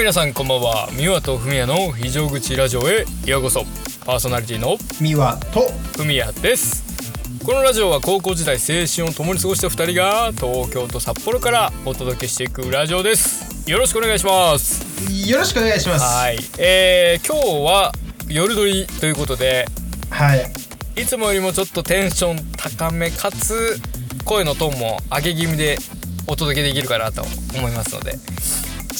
皆さんこんばんは。三輪とふみやの非常口ラジオへようこそ。パーソナリティの三輪と。ふみやです。このラジオは高校時代青春を共に過ごした2人が東京と札幌からお届けしていくラジオです。よろしくお願いします。よろしくお願いします。はい。えー、今日は夜撮りということではい。いつもよりもちょっとテンション高めかつ声のトーンも上げ気味でお届けできるかなと思いますので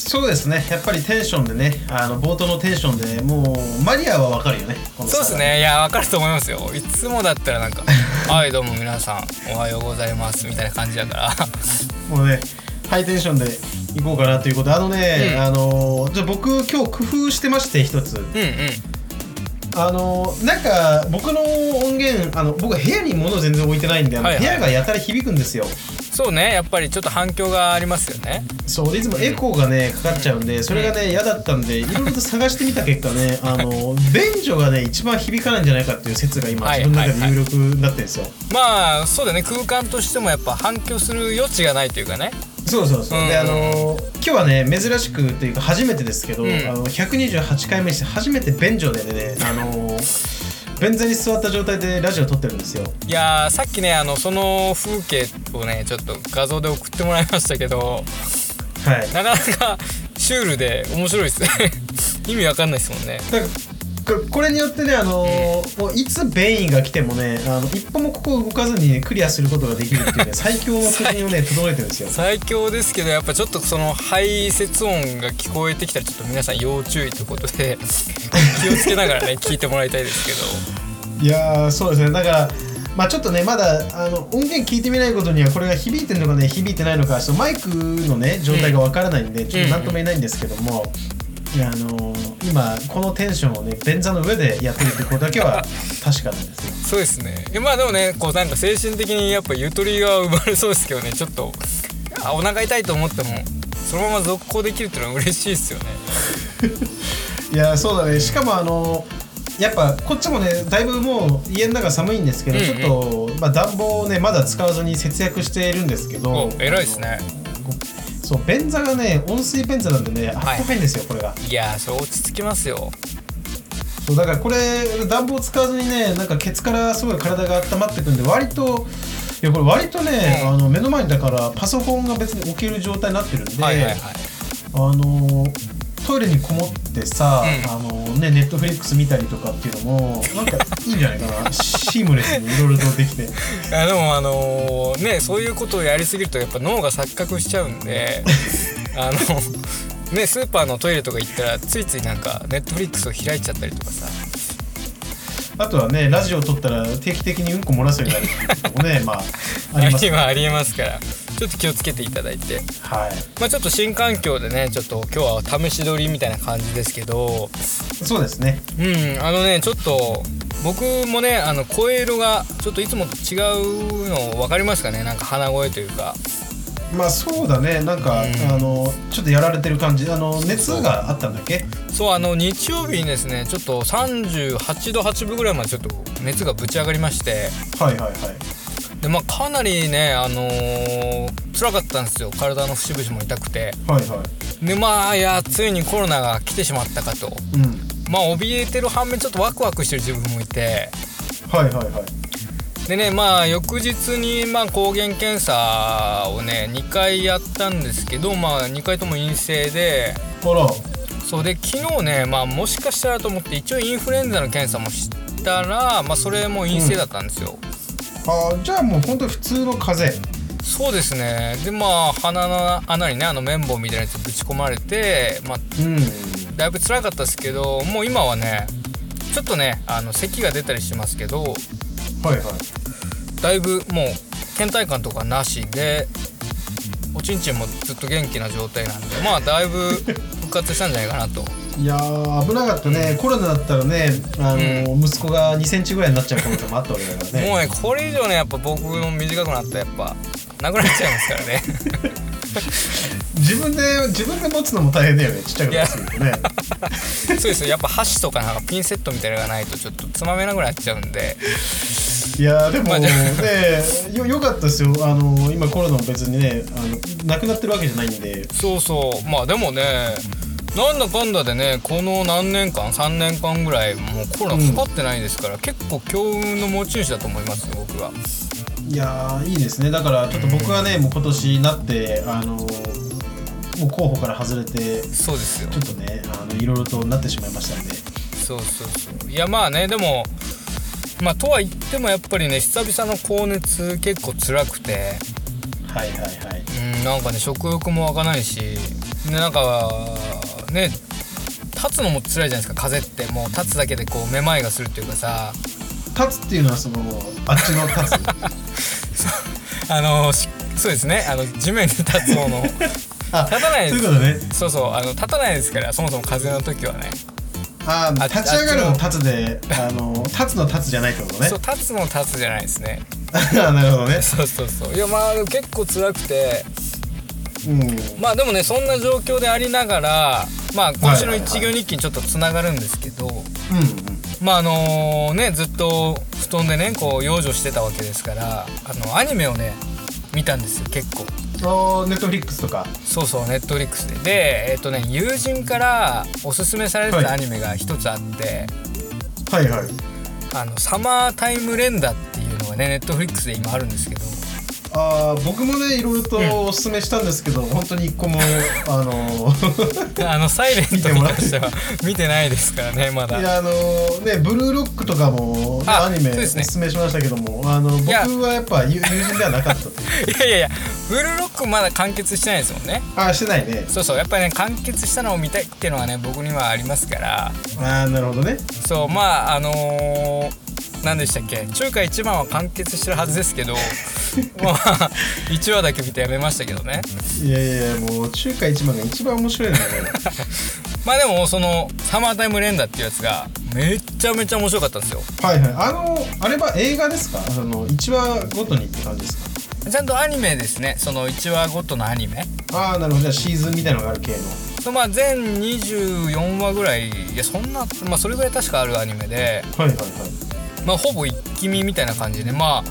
そうですね。やっぱりテンションでねあの冒頭のテンションでもうマリアはわかるよね。そうですね。いやわかると思いますよ。いつもだったらなんか「はいどうも皆さんおはようございます」みたいな感じだから。もうねハイテンションでいこうかなということで。あのね、うん。あのじゃあ僕今日工夫してまして一つ。うんうん。あのなんか僕の音源あの僕部屋に物全然置いてないんであの、はいはい。部屋がやたら響くんですよそうねやっぱりちょっと反響がありますよね。そうでいつもエコーがねかかっちゃうんでそれがね嫌だったんでいろいろと探してみた結果ねあの 便所がね一番響かないんじゃないかっていう説が今はい自分の中で有力になってるんですよ、まあそうだね。空間としてもやっぱ反響する余地がないというかね。そうそうそう、うんであの今日はね珍しくというか初めてですけど、うん。あの128回目にして初めて便所でねあの 便座に座った状態でラジオ撮ってるんですよ。いやーさっきねあのその風景をねちょっと画像で送ってもらいましたけどはい。なかなかシュールで面白いですね。意味わかんないですもんねここれによってね、あのもういつ便意が来てもねあの一歩もここを動かずに、ね、クリアすることができるっていうね 最強の国をね整えてるんですよ。最強ですけどやっぱちょっとその排泄音が聞こえてきたらちょっと皆さん要注意ということで 気をつけながらね聞いてもらいたいですけど。いやーそうですね。だからまあちょっとねまだあの音源聞いてみないことにはこれが響いてるのかね響いてないのかそのマイクのね状態がわからないんで、ちょっと何とも言えないんですけども、いやあのー今このテンションをね便座の上でやってるってことだけは確かなんですよ。そうですね。まあでもねこうなんか精神的にやっぱゆとりが生まれそうですけどねちょっとあお腹痛いと思ってもそのまま続行できるっていうのは嬉しいですよね。いやそうだね。しかもあのやっぱこっちもねだいぶもう家の中寒いんですけど、うんうん。ちょっと、まあ、暖房をねまだ使わずに節約しているんですけどお偉いですねそう便座がね温水便座なんでねあはい。ったかいんですよこれが。いやーそれ落ち着きますよ。そうだからこれ暖房使わずにねなんかケツからすごい体が温まってくんで割といやこれ割とね、うんあの目の前にだからパソコンが別に置ける状態になってるんで、はいはいはい。あのトイレにこもってさ、うん。あのねネットフリックス見たりとかっていうのもなんかいいんじゃないかな。シームレスにいろいろとできて。いやでもあのーねそういうことをやりすぎるとやっぱ脳が錯覚しちゃうんで あのねスーパーのトイレとか行ったらついついなんかネットフリックスを開いちゃったりとかさ。あとはねラジオ撮ったら定期的にうんこ漏らすようになるっていうのもねまああります今 ありえますからちょっと気をつけていただいて。はい。まあちょっと新環境でねちょっと今日は試し撮りみたいな感じですけど。そうですね。うんあのねちょっと僕もねあの声色がちょっといつもと違うの分かりますかね？なんか鼻声というか。まあそうだね。なんか、うん。あのちょっとやられてる感じ。あの熱があったんだっけ？そうあの日曜日にですねちょっと38度8分ぐらいまでちょっと熱がぶち上がりまして。はいはいはいでまあかなりねあのー辛かったんですよ。体の節々も痛くて。はいはい。でまあいやついにコロナが来てしまったかと。うん。まあ怯えてる反面ちょっとワクワクしてる自分もいて。はいはいはい。でねまあ翌日にまあ抗原検査をね2回やったんですけどまあ2回とも陰性で。あら。そうで昨日ねまあもしかしたらと思って一応インフルエンザの検査もしたらまあそれも陰性だったんですよ、あじゃあもう本当に普通の風。邪そうですね。でまあ鼻の穴にねあの綿棒みたいなやつぶち込まれてまあうん。だいぶ辛かったですけどもう今はねちょっとねあの咳が出たりしますけどはいはい。だいぶもう倦怠感とかなしでおちんちんもずっと元気な状態なんでまあだいぶ復活したんじゃないかなといやー危なかったね。コロナだったらねあの、息子が2センチぐらいになっちゃう可能性もあったわけだからね。もうねこれ以上ねやっぱ僕の短くなったらやっぱなくなっちゃいますからね。自分で自分で持つのも大変だよねちっちゃくなりすぎるとね。そうですよ。やっぱ箸とかなんかピンセットみたいなのがないとちょっとつまめなくなっちゃうんで。いやーでもねよよかったですよ。あの今コロナも別にねあのなくなってるわけじゃないんで。そうそう。まあでもねなんだかんだでねこの何年間3年間ぐらいもうコロナかかってないですから、結構強運の持ち主だと思いますよ僕は。いやーいいですね。だからちょっと僕はね、もう今年になってあのもう候補から外れてそうですよ。ちょっとねあのいろいろとなってしまいましたんで。そうそうそう。いやまあねでもまあとは言ってもやっぱりね久々の高熱結構辛くて。はいはいはい。うんなんかね食欲も湧かないしでなんかね立つのも辛いじゃないですか風邪ってもう立つだけでこうめまいがするっていうかさ。立つっていうのはそのあっちの立つ？あのしそうですねあの地面に立つ方の。あ立たない。そういうことね。そうそうあの立たないですからそもそも風邪の時はね。あーあ立ち上がるの立つであの。立つの立つじゃないってことね。そう立つの立つじゃないですね。あなるほどね。そうそうそう。いやまあ結構辛くて。うん。まあでもねそんな状況でありながらまあ今週のはい。はいはい一行日記にちょっとつながるんですけど、うんうんまああのねずっと布団でねこう養生してたわけですからあのアニメをね見たんですよ結構。あネットフリックスとか。そうそうネットフリックスで。でえっ、とね友人からおすすめされてはい。たアニメが一つあって、はいはい。あのサマータイム連打っていうのがねネットフリックスで今あるんですけどあー僕もねいろいろとおすすめしたんですけど、本当に一個も あのあのサイレントに関 しては見てないですからねまだ。いやあのねブルーロックとかも、ね、あアニメおそうですね。すすめしましたけどもあの僕やはやっぱ友友人ではなかったという。いやいやいやブルーロックまだ完結してないですもんね。あしてないね。そうそうやっぱりね完結したのを見たいっていうのはね僕にはありますから。あーなるほどね。そうまああのー何でしたっけ？中華一番は完結してるはずですけど まあ1話だけ見てやめましたけどね。いやいやもう中華一番が一番面白いんだよね まあでもそのサマータイム連打っていうやつがめちゃめちゃ面白かったんですよ。はいはい。あのあれは映画ですか？あの1話ごとにって感じですか？ちゃんとアニメですね。その1話ごとのアニメ。ああなるほど。じゃあシーズンみたいなのがある系の。まあ全24話ぐらい。いやそんなまあそれぐらい確かあるアニメで。はいはいはいまあほぼ一気見みたいな感じでまあ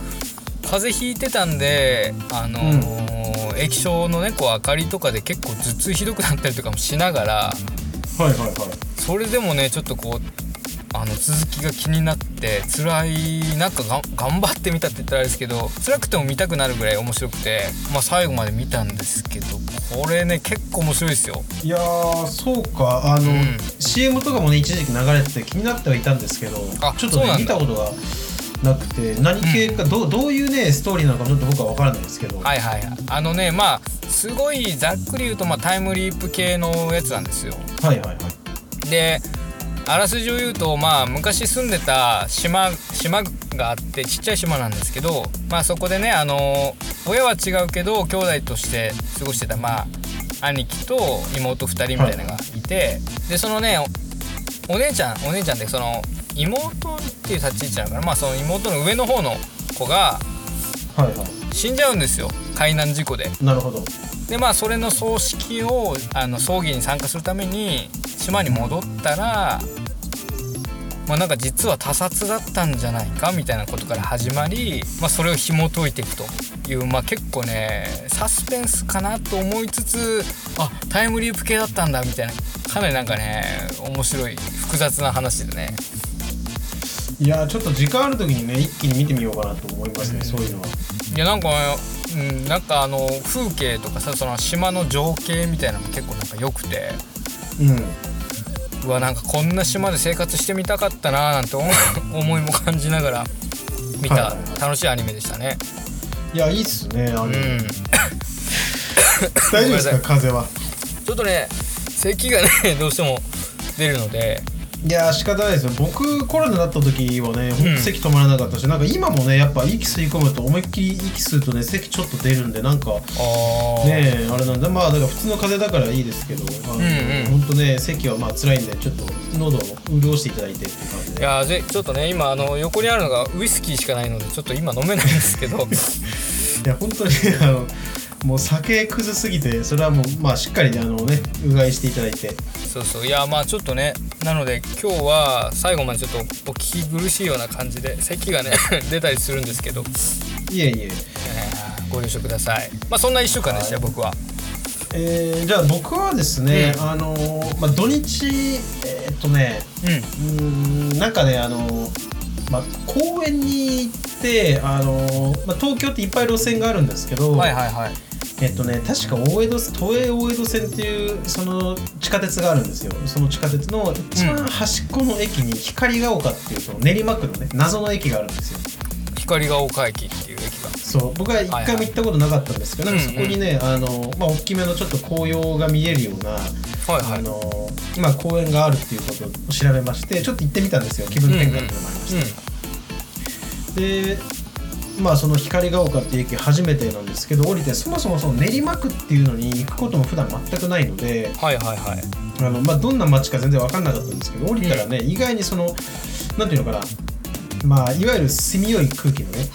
風邪ひいてたんであのー液晶のねこう明かりとかで結構頭痛ひどくなったりとかもしながらはいはいはい。それでもねちょっとこうあの続きが気になって辛いなんかが頑張ってみたって言ったらあれですけど辛くても見たくなるぐらい面白くてまあ最後まで見たんですけどこれね結構面白いですよ。いやーそうか。あの、うん。CM とかもね一時期流れてて気になってはいたんですけどあちょっとね見たことがなくて何系か、どうどういうねストーリーなのかちょっと僕は分からないですけど、はいはいはい。あのねまあすごいざっくり言うと、まあ、タイムリープ系のやつなんですよ。はいはいはい。であらすじを言うとまあ昔住んでた島島があってちっちゃい島なんですけどまあそこでねあの親は違うけど兄弟として過ごしてたまあ兄貴と妹2人みたいなのがいて、でそのねおお姉ちゃんお姉ちゃんってその妹っていう立ち位置なのかな？まあその妹の上の方の子が死んじゃうんですよ海難事故で。い。なるほど。でまあそれの葬式をあの葬儀に参加するために島に戻ったらまあなんか実は他殺だったんじゃないかみたいなことから始まり、まあ、それを紐解いていくという、まあ、結構ねサスペンスかなと思いつつあタイムリープ系だったんだみたいなかなりなんかね面白い複雑な話でね。いやーちょっと時間ある時にね一気に見てみようかなと思いますね、そういうのは。いやなんか、うん、なんかあの風景とかさその島の情景みたいなのも結構なんか良くて。うんうわなんかこんな島で生活してみたかったなーなんて 思いも感じながら見た楽しいアニメでしたね。いやいいっすねあれ、うん、大丈夫ですか風邪は？ちょっとね咳がねどうしても出るのでいやー仕方ないですよ。僕コロナになった時はねほんと咳止まらなかったし、なんか今もねやっぱ息吸い込むと思いっきり息吸うとね咳ちょっと出るんでなんかねえあれなんだまあだから普通の風邪だからいいですけどあの、うんうん。ほんとね咳はまあ辛いんでちょっと喉を潤していただいてっていう感じで。いやちょっとね今あの横にあるのがウイスキーしかないのでちょっと今飲めないんですけど。いや本当にあのもう酒くずすぎてそれはもうまあしっかりあのねうがいしていただいて。そうそう。いやまあちょっとねなので今日は最後までちょっとお聞き苦しいような感じで咳がね 出たりするんですけど、いえいえ。えーご了承ください。まあそんな1週間でしたよ僕は。えーじゃあ僕はですね、うん。あのーまあ、土日えーっとねうん。うーんなんかねあのーまあ、公園に行って、あのーまあ、東京っていっぱい路線があるんですけど、はいはいはいえっとね確か大江戸都営大江戸線っていうその地下鉄があるんですよ。その地下鉄の一番端っこの駅に光が丘っていうその練馬区のね謎の駅があるんですよ。光が丘駅っていう駅が。そう。僕は一回も行ったことなかったんですけど、はいはい。なんかそこにね、あのまあ、大きめのちょっと紅葉が見えるような、はいはい。あのまあ、公園があるっていうことを調べましてちょっと行ってみたんですよ。気分転換っていうのもありまして、でまあその光が丘っていう駅初めてなんですけど降りてそもそもその練馬区っていうのに行くことも普段全くないのではいはいはい。あの、まあ、どんな街か全然分かんなかったんですけど降りたらね、意外にそのなんていうのかなまあいわゆる住みよい空気のね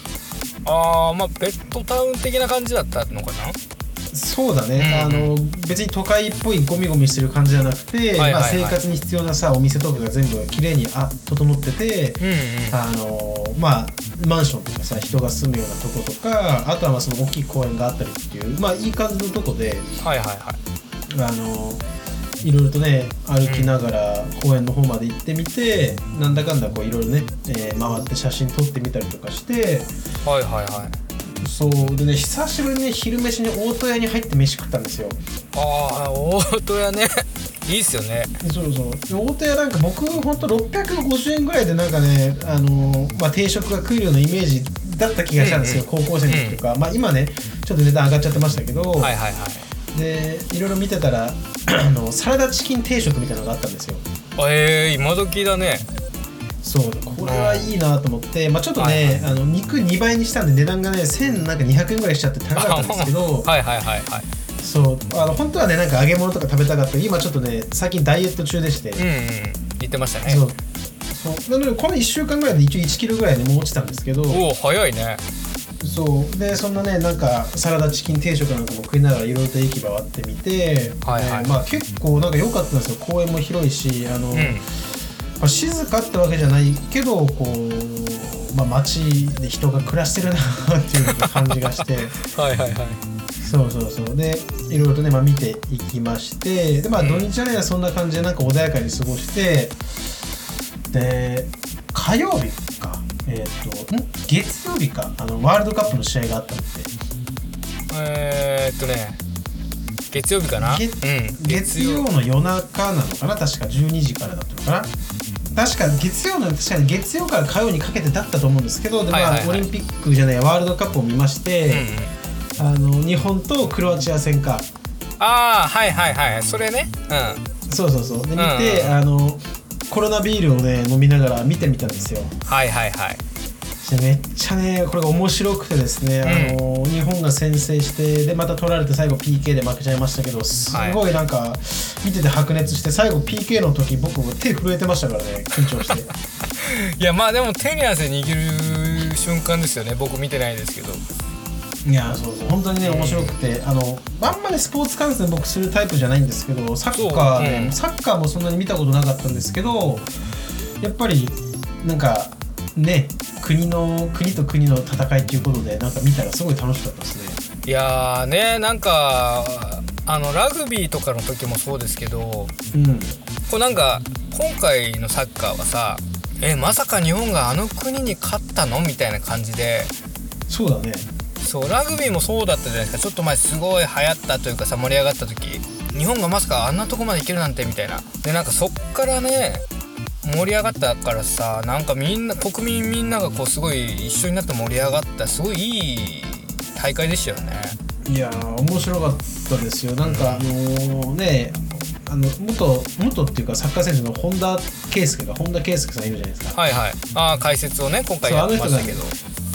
ああまあベッドタウン的な感じだったのかな？そうだね、うんあの別に都会っぽいゴミゴミしてる感じじゃなくて、まあ、生活に必要なさお店とかが全部綺麗にあ整ってて、うんうん。あのまあマンションとかさ人が住むようなとことかあとはまあその大きい公園があったりっていうまあいい感じのとこではいはいはい。あのいろいろとね歩きながら公園の方まで行ってみて、なんだかんだこういろいろね、えー回って写真撮ってみたりとかしてはいはいはいそうでね久しぶりに昼飯に大戸屋に入って飯食ったんですよ。ああ大戸屋ね。いいっすよね。そうそう。で大戸屋なんか僕ほんと650円ぐらいでなんかねあの、まあ、定食が食えるようなイメージだった気がしたんですよ、高校生の時とか、まあ今ねちょっと値段上がっちゃってましたけど、はいはいはい。でいろいろ見てたら あのサラダチキン定食みたいなのがあったんですよ。えー、今時だねそうこれはいいなと思って、まあ、ちょっとね、はいはい。あの肉2倍にしたんで値段がね1200円ぐらいしちゃって高かったんですけどはいはいはいはい。そうあの本当はねなんか揚げ物とか食べたかった今ちょっとね最近ダイエット中でして、うんうん言ってましたね。そう。そう。なのでこの1週間ぐらいで一応1キロぐらいでもう落ちたんですけどおお早いね。そう。でそんなねなんかサラダチキン定食なんかも食いながらいろいろと駅回ってみて、はいはい。でまあ、結構なんか良かったんですよ。公園も広いしあの、うんまあ、静かってわけじゃないけどこう、まあ、街で人が暮らしてるな っていう感じがして。はいはいはい。そうそうそう。でいろいろとね、まあ、見ていきまして。でまあうん。土日はねそんな感じでなんか穏やかに過ごして。で火曜日か。えっ、とん？月曜日か。あのワールドカップの試合があったのでえー、っとね。月曜日かな？げうん。月曜。の夜中なのかな？確か。12時からだったのかな？確か月曜の確かに月曜から火曜にかけてだったと思うんですけどで、まあオリンピックじゃないワールドカップを見ましうんて、うん。あの日本とクロアチア戦か。ああはいはいはいそれね。うん。そうそうそう。で見うんて、うん。あのコロナビールをね飲みながら見てみたんですよ。はいはいはいでめっちゃねこれが面白くてですね、あの日本が先制してでまた取られて最後 PK で負けちゃいましたけどすごいなんか見てて白熱して最後 PK の時僕手震えてましたからね緊張して。いやまあでも手に汗握る瞬間ですよね僕見てないですけど。いやそうそう本当にね面白くてあのあんまりスポーツ観戦僕するタイプじゃないんですけどサッカーね、うん。サッカーもそんなに見たことなかったんですけどやっぱりなんかね国の国と国の戦いっていうことでなんか見たらすごい楽しかったですね。いやーねなんかあのラグビーとかの時もそうですけどうん。こうなんか今回のサッカーはさえまさか日本があの国に勝ったの？みたいな感じで。そうだね。そうラグビーもそうだったじゃないですか。ちょっと前すごい流行ったというかさ盛り上がった時。日本がまさかあんなとこまで行けるなんてみたいな。でなんかそっからね盛り上がったからさなんかみんな国民みんながこうすごい一緒になって盛り上がったすごいいい大会でしたよね。いやー面白かったですよ。なんかあのーねあの元元っていうかサッカー選手の本田圭佑が本田圭佑さんいるじゃないですか。はいはい。ああ解説をね今回やってましたけど。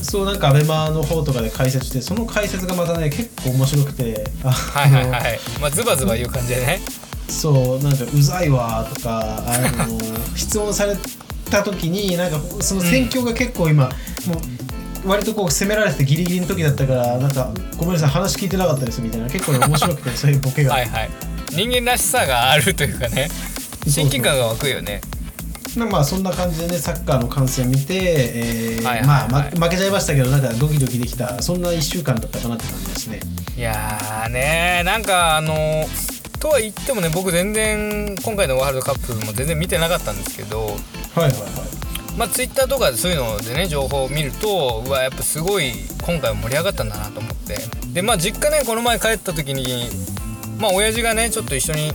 そうなんかアベマの方とかで解説してその解説がまたね結構面白くてあはいはいはい。まあズバズバ言う感じでねそうなんかうざいわとかあの 質問された時になんかその戦況が結構今、もう割とこう攻められててギリギリの時だったからなんかごめんなさい話聞いてなかったですみたいな結構面白くて そういうボケが、はいはい。人間らしさがあるというかね。親近感が湧くよね。まあまあそんな感じでねサッカーの観戦見て、えーはいはいはい。まあま負けちゃいましたけどなんかドキドキできたそんな1週間だったかなって感じですね。いいやーねなんかあのとは言ってもね僕全然今回のワールドカップも全然見てなかったんですけどはいはいはい。まあツイッターとかそういうのでね情報を見るとうわやっぱすごい今回は盛り上がったんだなと思って。でまあ実家ねこの前帰った時にまあ親父がねちょっと一緒に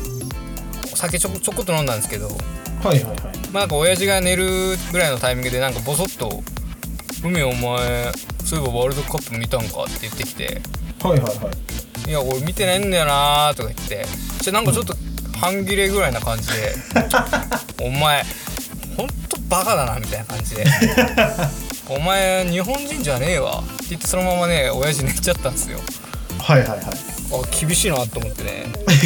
酒ちょこちょこっと飲んだんですけどはいはいはい。まあなんか親父が寝るぐらいのタイミングでなんかボソッと「海お前そういえばワールドカップ見たんか?」って言ってきてはいはいはい「いや俺見てないんだよな」とか言ってじゃなんかちょっと半切れぐらいな感じで「お前ほんとバカだな」みたいな感じで「お前日本人じゃねえわ」って言ってそのままね親父寝ちゃったんですよ。はいはいはい。あ厳しいなと思ってね。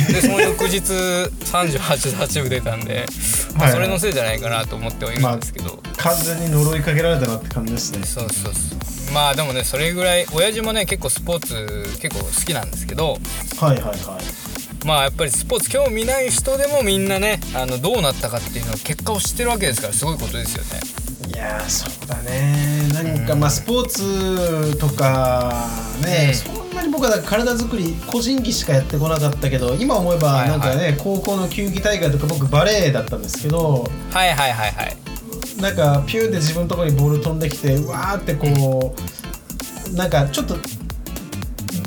でその翌日38度8分出たんで、まあはいそれのせいじゃないかなと思ってはいるんですけど、完全に呪いかけられたなって感じですね。そうそうそう。まあでもねそれぐらい親父もね結構スポーツ結構好きなんですけど。はいはいはいまあやっぱりスポーツ興味ない人でもみんなねあのどうなったかっていうのを結果を知ってるわけですからすごいことですよね。いやーそうだね。何かまあスポーツとかね、うん。そんなに僕は体作り個人技しかやってこなかったけど今思えばはいはないんかね、高校の球技大会とか僕バレーだったんですけどはいはいはいはい。なんかピューで自分のところにボール飛んできてうわーってこうなんかちょっと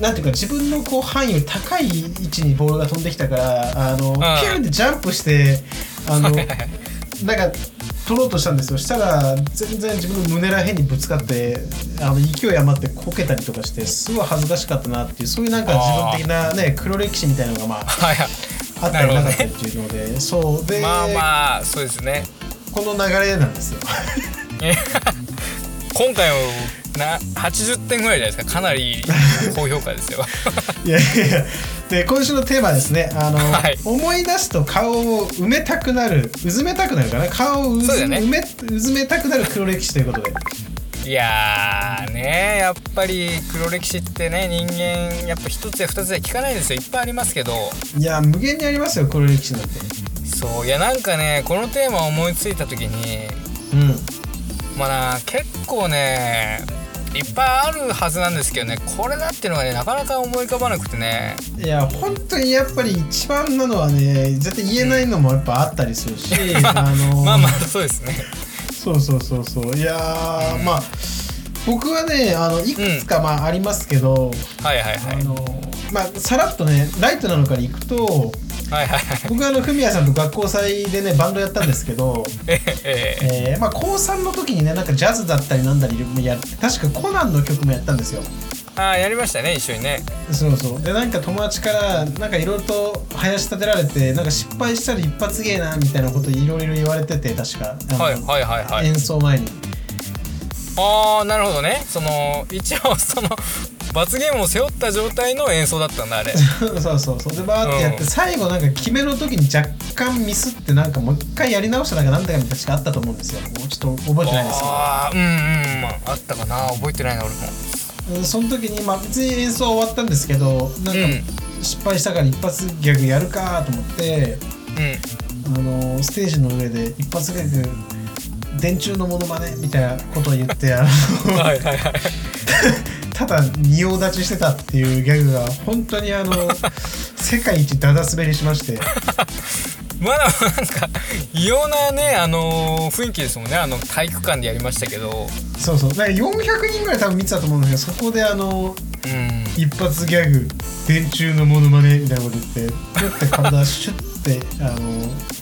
なんていうか自分のこう範囲より高い位置にボールが飛んできたからあの、ピューでジャンプしてあのなんか取ろうとしたんですよ。したら全然自分の胸らへんにぶつかってあの勢い余ってこけたりとかしてすごい恥ずかしかったなっていうそういうなんか自分的なね黒歴史みたいなのがまああったりなかったりっていうので、そうで、まあまあそうですね。この流れなんですよ。今回はな80点ぐらいじゃないですか。かなり 高評価ですよ。いやいやいや。で今週のテーマはですねあの、はい。思い出すと顔を埋めたくなるうずめたくなるかな。顔をうず,、ね。埋めうずめたくなる黒歴史ということで。いやーねやっぱり黒歴史ってね人間やっぱ一つや二つで聞かないですよ。いっぱいありますけど。いや無限にありますよ黒歴史なんて。そう。いやなんかねこのテーマを思いついた時にうん。まあな結構ねいっぱいあるはずなんですけどね。これだっていうのがねなかなか思い浮かばなくてね。いや本当にやっぱり一番なのはね絶対言えないのもやっぱあったりするし、あのまあまあそうですね。そうそうそうそう。いやー、まあ僕はねあのいくつかまあありますけど、はいはいはい。あのまあさらっとねライトなのからいくとはいはい。はい僕はあのフミヤさんと学校祭でねバンドやったんですけど、ええええ。ーまあ、高3の時にねなんかジャズだったりなんだりや確かコナンの曲もやったんですよ。ああやりましたね一緒にね。そうそう。でなんか友達からなんかいろいろと林立てられてなんか失敗したら一発芸なみたいなこといろいろ言われてて確か。はいはいはいはい。演奏前に。ああなるほどね。その一応その罰ゲームを背負った状態の演奏だったんだあれ。そうそうそう。でバーってやって、うん最後なんか決めの時に若干ミスってなんかもう一回やり直したなんかなんだかみたいなあったと思うんですよ。もうちょっと覚えてないです。けどああうん。うんまああったかな覚えてないな俺もうんその時に、まあ、別に演奏は終わったんですけどなんかうん。失敗したから一発ギャグやるかと思って、うん。あのステージの上で一発ギャグ電柱のモノマネみたいなことを言って はいはいはい ただ仁王立ちしてたっていうギャグが本当にあの 世界一ダダ滑りしまして。まだなんか異様なねあのー雰囲気ですもんね。あの体育館でやりましたけど。そうそう。だから400人ぐらい多分見てたと思うんですけどそこであのうん。一発ギャグ電柱のモノマネみたいなこと言ってピュッて体シュッてあの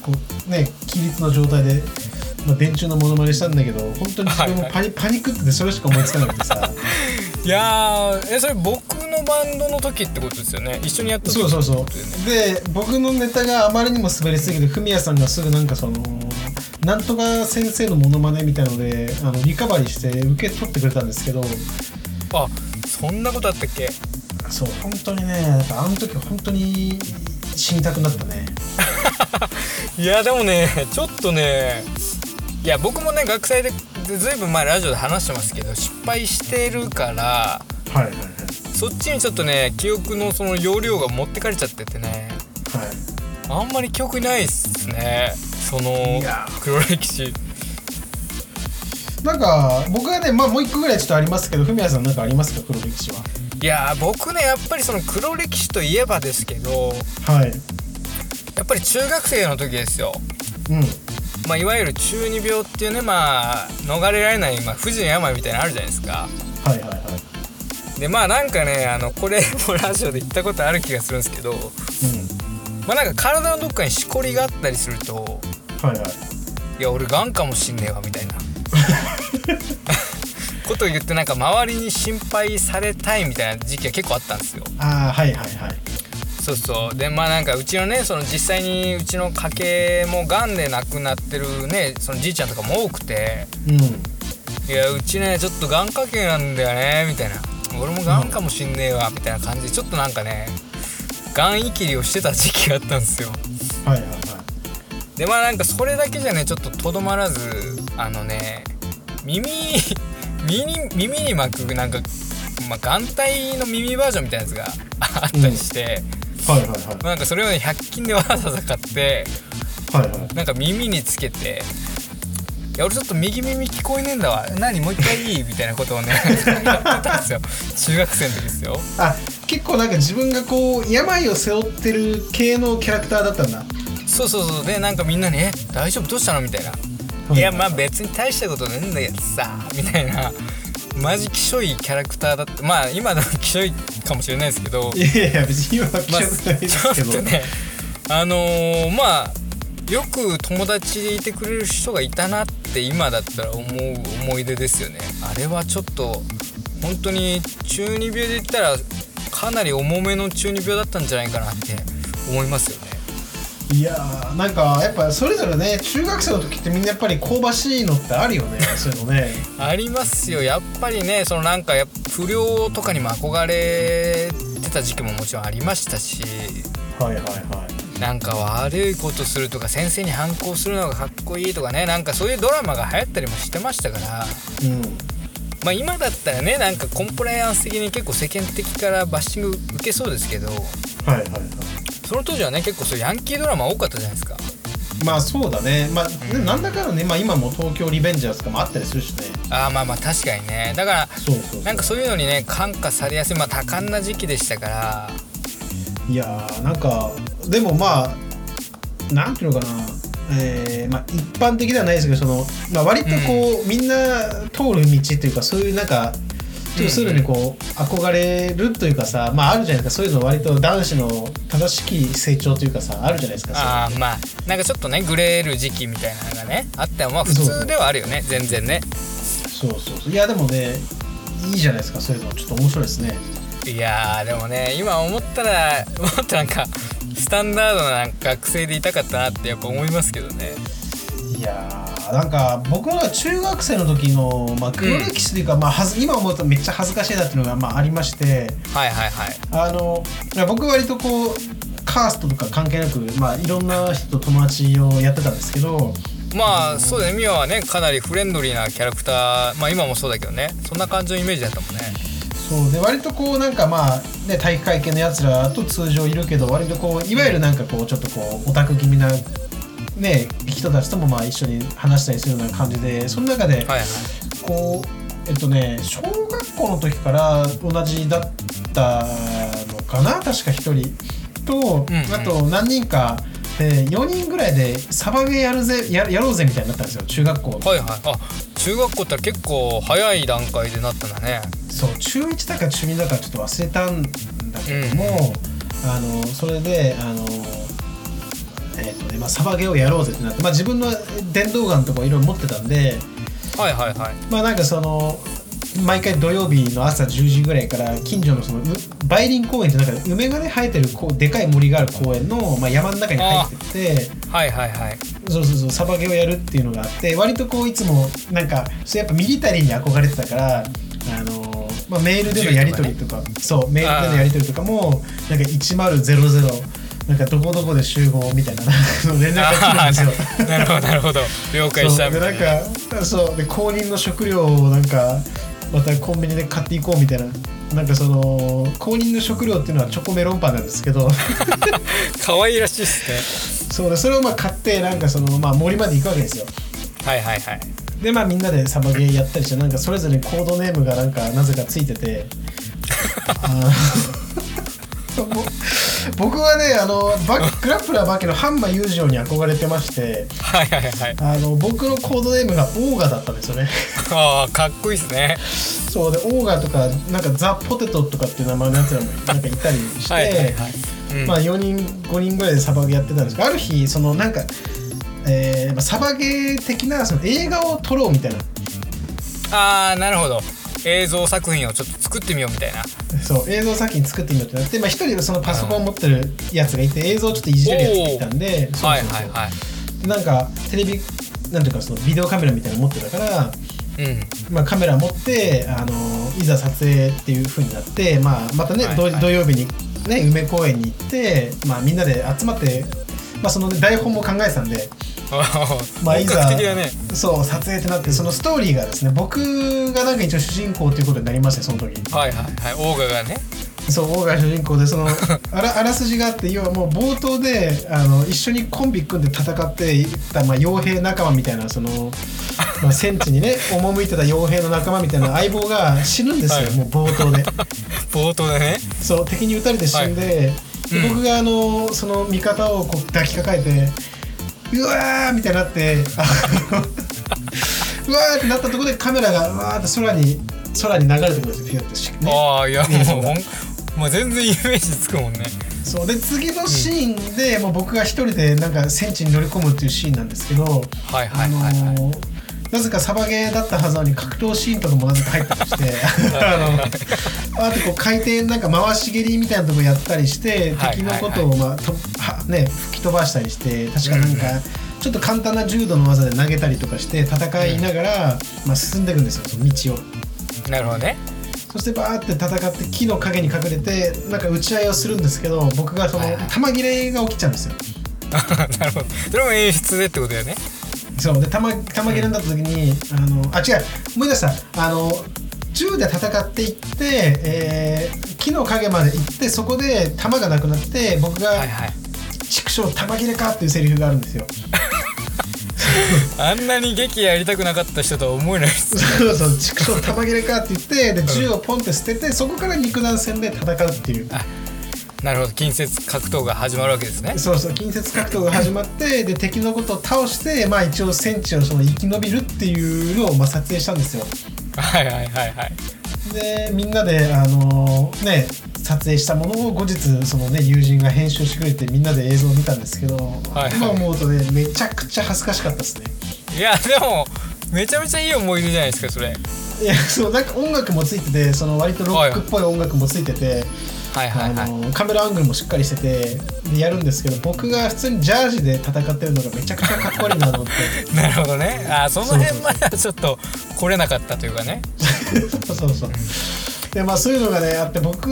こうね起立の状態で、まあ、電柱のモノマネしたんだけど本当に自分もパニ,、パニックっててそれしか思いつかなくてさいやーえそれ僕のバンドの時ってことですよね。一緒にやった時そうそうそう。で僕のネタがあまりにも滑りすぎてフミヤさんがすぐなんかそのなんとか先生のモノマネみたいのであのリカバリーして受け取ってくれたんですけど。あそんなことあったっけ？そう本当にねやっぱあの時本当に死にたくなったね。いやでもねちょっとねいや僕もね学祭でずいぶん前ラジオで話してますけど失敗してるからはいはいはい。そっちにちょっとね記憶のその容量が持ってかれちゃっててね。はい。あんまり記憶ないっすね。その黒歴史。なんか僕はねまあもう一個ぐらいちょっとありますけどフミヤさんなんかありますか？黒歴史は。いやー僕ねやっぱりその黒歴史といえばですけどはい。やっぱり中学生の時ですよ。うんまあ、いわゆる中二病っていうねまあ逃れられない、まあ、不治の病みたいなのあるじゃないですか。はいはいはい。でまあなんかねあのこれ もラジオで言ったことある気がするんですけどうん。まあなんか体のどっかにしこりがあったりするとはいはい。いや俺がんかもしんねえわみたいな。ことを言ってなんか周りに心配されたいみたいな時期が結構あったんですよ。ああはいはいはいそうそう。でまあなんかうちのねその実際にうちの家系もがんで亡くなってるねそのじいちゃんとかも多くて。うん。いやうちねちょっとがん家系なんだよねみたいな。俺もがんかもしんねえわみたいな感じでちょっとなんかねがんいきりをしてた時期があったんですよ。はいはいはい。でまあなんかそれだけじゃねちょっととどまらずあのね耳 耳に耳に巻くなんか、まあ、眼帯の耳バージョンみたいなやつがあったりして、はいはいはい。まあなんかそれをね100均でわざわざ買ってはいはい。なんか耳につけて「いや俺ちょっと右耳聞こえねえんだわ。何もう一回いい? 」みたいなことをねやってたんですよ。中学生の時ですよ。あ結構なんか自分がこう病を背負ってる系のキャラクターだったんだ。そうそうそう。でなんかみんなに「え大丈夫？どうしたの?」みたいな「いやまあ別に大したことねえんだけどさ」みたいなマジきしょいキャラクターだった。まあ今でもきしょいかもしれないですけど。いやいや別に今は記まあ、憶ないでちすけど、ょっとね。あのーまあよく友達でいてくれる人がいたなって今だったら思う思い出ですよね。あれはちょっと本当に中二病で言ったらかなり重めの中二病だったんじゃないかなって思いますよねいやーなんかやっぱそれぞれね中学生の時ってみんなやっぱり香ばしいのってあるよね そういうのね。ありますよ。やっぱりねそのなんか不良とかにも憧れてた時期ももちろんありましたし。はいはいはい。なんか悪いことするとか先生に反抗するのがかっこいいとかね。なんかそういうドラマが流行ったりもしてましたから。うん。まあ今だったらねなんかコンプライアンス的に結構世間的からバッシング受けそうですけど。はいはいはいその当時はね結構そうヤンキードラマ多かったじゃないですか。まあそうだね。まあ、ねなんだかんだね、まあ、今も東京リベンジャーズとかもあったりするしね。ああまあまあ確かにね。だからそうそうそう。なんかそういうのにね感化されやすい。まあ多感な時期でしたから。いやーなんかでもまあなんていうのかな。えーまあ、一般的ではないですけどその、まあ、割とこう、みんな通る道というかそういうなんかちょっとそういうのにこう、憧れるというかさまああるじゃないですか。そういうの割と男子の正しき成長というかさあるじゃないですか。ああまあなんかちょっとねグレる時期みたいなのがねあってもまあ普通ではあるよね全然ね。そうそうそう。いやでもねいいじゃないですか。そういうのちょっと面白いですね。いやーでもね今思ったらもっとなんかスタンダードな学生でいたかったなってやっぱ思いますけどね。いやーなんか僕は中学生の時の、まあ、黒歴史というか、まあ、はず今思うとめっちゃ恥ずかしいなっていうのが、まあ、ありましてはいはいはい。あの僕割とこうカーストとか関係なく、まあ、いろんな人と友達をやってたんですけどまあそうだねミワはねかなりフレンドリーなキャラクター。まあ今もそうだけどね。そんな感じのイメージだったもんね。そうで割とこうなんかまあ、ね、体育会系のやつらと通常いるけど割とこういわゆるなんかこうちょっとこうオタク気味な、ね、人たちともまあ一緒に話したりするような感じでその中ではいはい。こうえっとね小学校の時から同じだったのかな確か1人。と、うんうん。あと何人かで4人ぐらいでサバゲーやるぜややろうぜみたいになったんですよ中学校。はいはい。あ中学校って結構早い段階でなったんだね。そう中1だか中2だかちょっと忘れたんだけども、あのそれであのえっとねまあ、サバゲーをやろうぜってなって、まあ、自分の電動ガンとかいろいろ持ってたんではいはいはい。まあなんかその毎回土曜日の朝10時ぐらいから近所のそのう梅林公園ってなんか梅がね生えてるこうでかい森がある公園の、まあ、山の中に入ってってはいはいはい。そうそうそうサバゲーをやるっていうのがあって割とこういつもなんかそれやっぱミリタリーに憧れてたからあの、まあ、メールでのやり取りとかそうメールでのやり取りとかもなんか1000なんかどこどこで集合みたいな連絡が来るんですよ。なるほどなるほど。了解したそうでなんかそうで公認の食料をなんかまたコンビニで買っていこうみたいな。なんかその公認の食料っていうのはチョコメロンパンなんですけど。可愛らしいっすね。そうでそれをまあ買ってなんかその、まあ、森まで行くわけですよ。はいはいはい。でまあみんなでサバゲーやったりしてなんかそれぞれコードネームがなんかなぜかついてて。あのぼ 僕はねあのバグラップラーバキのハンマー裕次郎に憧れてましてはいはいはい。あの僕のコードネームがオーガだったんですよね。ああかっこいいですね。そうでオーガとかなんかザ・ポテトとかっていう名前のやつらもなんかいたりしてはいはいはい、うん。まあ4人5人ぐらいでサバゲーやってたんですけどある日そのなんか、えーまあサバゲー的なその映画を撮ろうみたいな。ああなるほど映像作品をちょっと作ってみようみたいな。そう映像作品作ってみようってなって、まあ、一人そのパソコンを持ってるやつがいて映像をちょっといじれるやつがいたん。でそうそうそう。はいはいはい。なんかテレビなんていうかそのビデオカメラみたいなの持ってたから、うん。まあ、カメラ持ってあのいざ撮影っていう風になって、まあ、またね、はいはい。土土曜日に、ね、梅公園に行って、まあ、みんなで集まって、まあ、その、ね、台本も考えてたんで まあい本ざね。そう撮影ってなってそのストーリーがですね僕がなんか一応主人公ということになりましてその時はいはいはい。オーガがね。そう大川主人公でその あらあらすじがあって要はもう冒頭であの一緒にコンビ組んで戦っていった、まあ、傭兵仲間みたいなその、まあ、戦地にね赴いてた傭兵の仲間みたいな相棒が死ぬんですよ、はい。もう冒頭で。冒頭でね。そう敵に撃たれて死んで,で、うん。僕があのその味方をこう抱きかかえてうわーみたいになってあの うわーってなったところでカメラがうわーって空に空に流れてくるんですよピューってし、ね、ああいやもう全然イメージつくもんね。そう。で次のシーンで、もう僕が一人でなんか戦地に乗り込むっていうシーンなんですけど、はいはあのいはい。はいーなぜかサバゲーだったはずなのに格闘シーンとかもなぜか入ったりして あのあとこう回転なんか回し蹴りみたいなとこやったりしてはい敵のことを、まあとはね、吹き飛ばしたりして確かなんかちょっと簡単な柔道の技で投げたりとかして戦いながら、まあ、進んでいくんですよその道を。なるほどね。そしてバーって戦って木の陰に隠れてなんか打ち合いをするんですけど僕がその弾切れが起きちゃうんですよ。なるほど。それも演出でってことだよね。そう。で弾弾切れになった時に、あのあ違う。思い出した。あの銃で戦っていって、えー木の陰まで行ってそこで弾がなくなって僕がはいはい「畜生弾切れか」っていうセリフがあるんですよ。あんなに劇やりたくなかった人とは思えないですそうそう畜生弾切れかって言ってで銃をポンって捨ててそこから肉弾戦で戦うっていう。なるほど。近接格闘が始まるわけですね。そうそう近接格闘が始まってで敵のことを倒してまあ一応戦地をその生き延びるっていうのをまあ撮影したんですよ。はいはいはいはい。でみんなであのね撮影したものを後日そのね友人が編集してくれてみんなで映像を見たんですけど、はい今思うとねめちゃくちゃ恥ずかしかったですね。いやでもめちゃめちゃいい思い出じゃないですかそれ。いやそうなんか音楽もついててその割とロックっぽい音楽もついてて、はいはいはい。あのカメラアングルもしっかりしててでやるんですけど僕が普通にジャージで戦ってるのがめちゃくちゃかっこ悪いなと思って。なるほどね。あその辺まではちょっと来れなかったというかね。そ うそうそう。でまあそういうのがねあって僕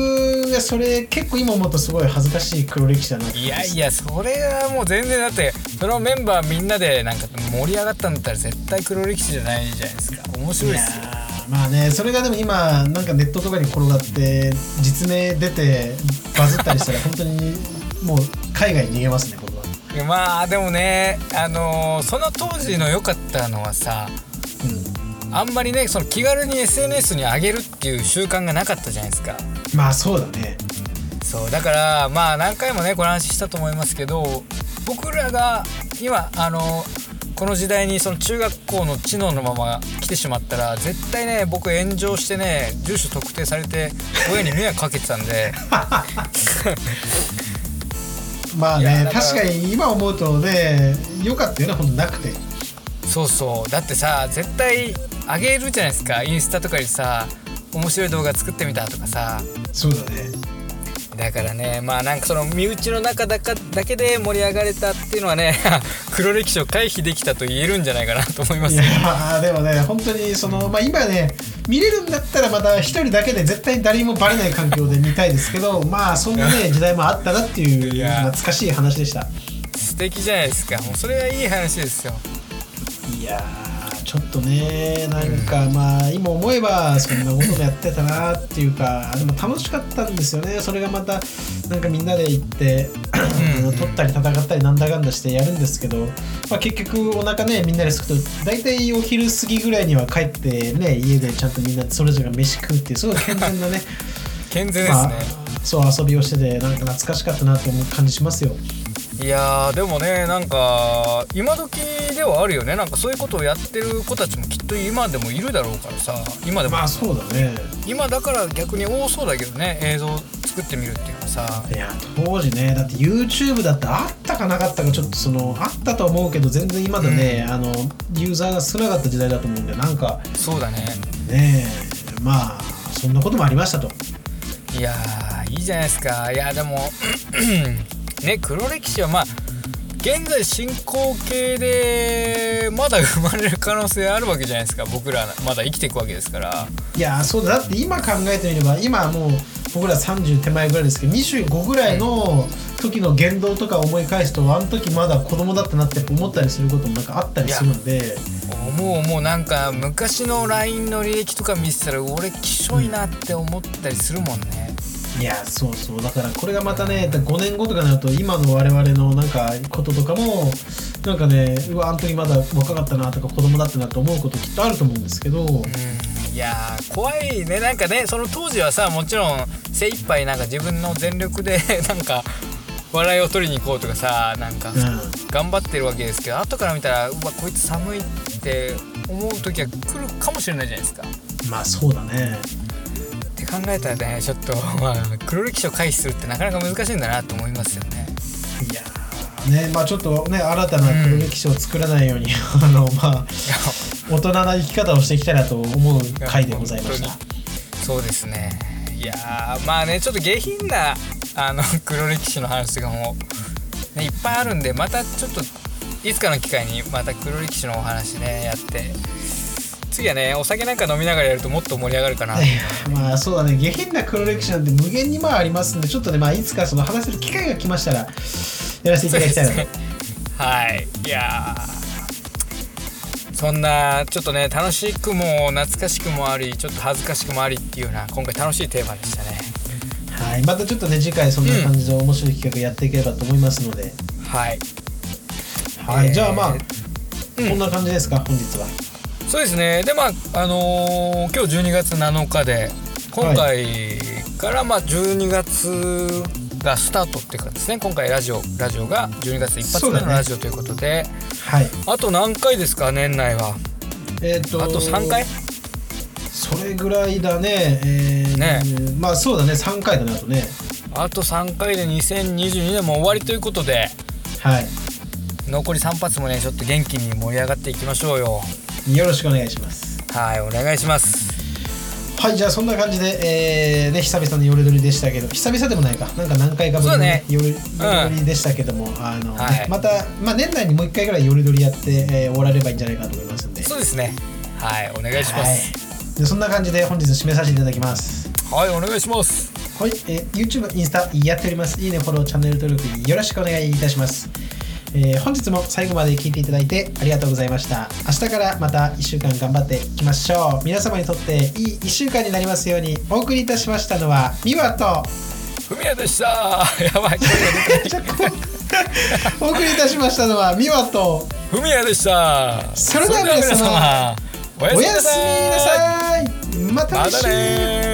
がそれ結構今思うとすごい恥ずかしい黒歴史だなって。いやいやそれはもう全然だってそのメンバーみんなでなんか盛り上がったんだったら絶対黒歴史じゃないじゃないですか。面白いですよ。まあねそれがでも今なんかネットとかに転がって実名出てバズったりしたら本当にもう海外に逃げますね僕は。まあでもねあのーその当時の良かったのはさあんまりねその気軽に SNS に上げるっていう習慣がなかったじゃないですか。うんまあそうだね。そうだからまあ何回もねこの話したと思いますけど僕らが今あのこの時代にその中学校の知能のまま来てしまったら絶対ね僕炎上してね住所特定されて親に迷惑かけてたんで。まあね確かに今思うとね良かったよねほんとなくて。そうそう。だってさ絶対あげるじゃないですか。インスタとかにさ面白い動画作ってみたとかさ。そうだね。だからねまあなんかその身内の中だかだけで盛り上がれたっていうのはね 黒歴史を回避できたと言えるんじゃないかなと思います。いよやーでもね本当にそのまあ今ね見れるんだったらまた一人だけで絶対誰にもバレない環境で見たいですけど まあそんなね 時代もあったなっていう懐かしい話でした。素敵じゃないですか。もうそれはいい話ですよ。いやーちょっとねなんかまあ今思えばそんなこともやってたなっていうかでも楽しかったんですよね。それがまたなんかみんなで行ってあの取ったり戦ったりなんだかんだしてやるんですけど、まあ、結局お腹ねみんなですくと大体お昼過ぎぐらいには帰ってね家でちゃんとみんなそれぞれが飯食うっていうすごい健全なね 健全ですね、まあ、そう遊びをしててなんか懐かしかったなって思う感じしますよいやーでもねなんか今時ではあるよね。なんかそういうことをやってる子たちもきっと今でもいるだろうからさ。今でも、まあそうだね。今だから逆に多そうだけどね。映像作ってみるっていうのはさ。いや当時ねだって YouTube だってあったかなかったかちょっとそのあったと思うけど全然今だね、あのユーザーが少なかった時代だと思うんでなんかそうだね。ねえまあそんなこともありましたと。いやーいいじゃないですか。いやでもね黒歴史はまあ現在進行形でまだ生まれる可能性あるわけじゃないですか。僕らまだ生きていくわけですから。いやそうだ。だって今考えてみれば今はもう僕ら30手前ぐらいですけど25ぐらいの時の言動とか思い返すとあの時まだ子供だったなって思ったりすることもなんかあったりするんで。もうもうなんか昔の LINE の履歴とか見せたら俺きしょいなって思ったりするもんねいやそうそう。だからこれがまたね5年後とかになると今の我々のなんかこととかもなんかねうわあの時まだ若かったなとか子供だったなと思うこときっとあると思うんですけど、うん。いやー怖いね。なんかねその当時はさもちろん精一杯なんか自分の全力で なんか笑いを取りに行こうとかさなんかうん。頑張ってるわけですけど後から見たらうわこいつ寒いって思う時は来るかもしれないじゃないですか。まあそうだね考えたらねちょっと まあ黒歴史を回避するってなかなか難しいんだなと思いますよね。いやーねまあちょっとね新たな黒歴史を作らないように、あのまあ 大人な生き方をしていきたいなと思う回でございました。本そうですね。いやーまあねちょっと下品なあの黒歴史の話とかも、ね、いっぱいあるんでまたちょっといつかの機会にまた黒歴史のお話ねやって次はねお酒なんか飲みながらやるともっと盛り上がるかな。まあそうだね。下品な黒歴史なんて無限にまあありますんでちょっとねまあいつかその話せる機会が来ましたらやらせていただきたいなと。はい。いやーそんなちょっとね楽しくも懐かしくもありちょっと恥ずかしくもありっていうような今回楽しいテーマでしたね。はい。またちょっとね次回そんな感じで面白い企画やっていければと思いますので、はい。はい、えーじゃあまあ、うん。こんな感じですか本日はそうですね。でまああのー今日12月7日で今回からまあ12月がスタートっていうかですね。今回ラジオラジオが12月一発目のラジオということで、はい。あと何回ですか年内は？えっ、とあと3回？それぐらいだね。えーね。まあそうだね。3回だねあとね。あと3回で2022年も終わりということで。はい残り3発もねちょっと元気に盛り上がっていきましょうよ。よろしくお願いします。はいお願いします。はいじゃあそんな感じで、えーね、久々の夜撮りでしたけど久々でもないか。なんか何回かぶりの、ね夜夜撮りでしたけども、あのねはい。また、まあ、年内にもう一回ぐらい夜撮りやって、えー終わらればいいんじゃないかと思いますんで。そうですね。はいお願いしまはい。すでそんな感じで本日締めさせていただきます。はい、お願いします。はい、えー YouTube、インスタやっております。いいね、フォロー、チャンネル登録よろしくお願いいたします。えー本日も最後まで聞いていただいてありがとうございました。明日からまた1週間頑張っていきましょう。皆様にとっていい1週間になりますようにお送りいたしましたのは、ミワと、ふみやでしたやばい お送りいたしましたのは、ミワと、ふみやでしたそれでは皆様おやすみなさい。また来週。ね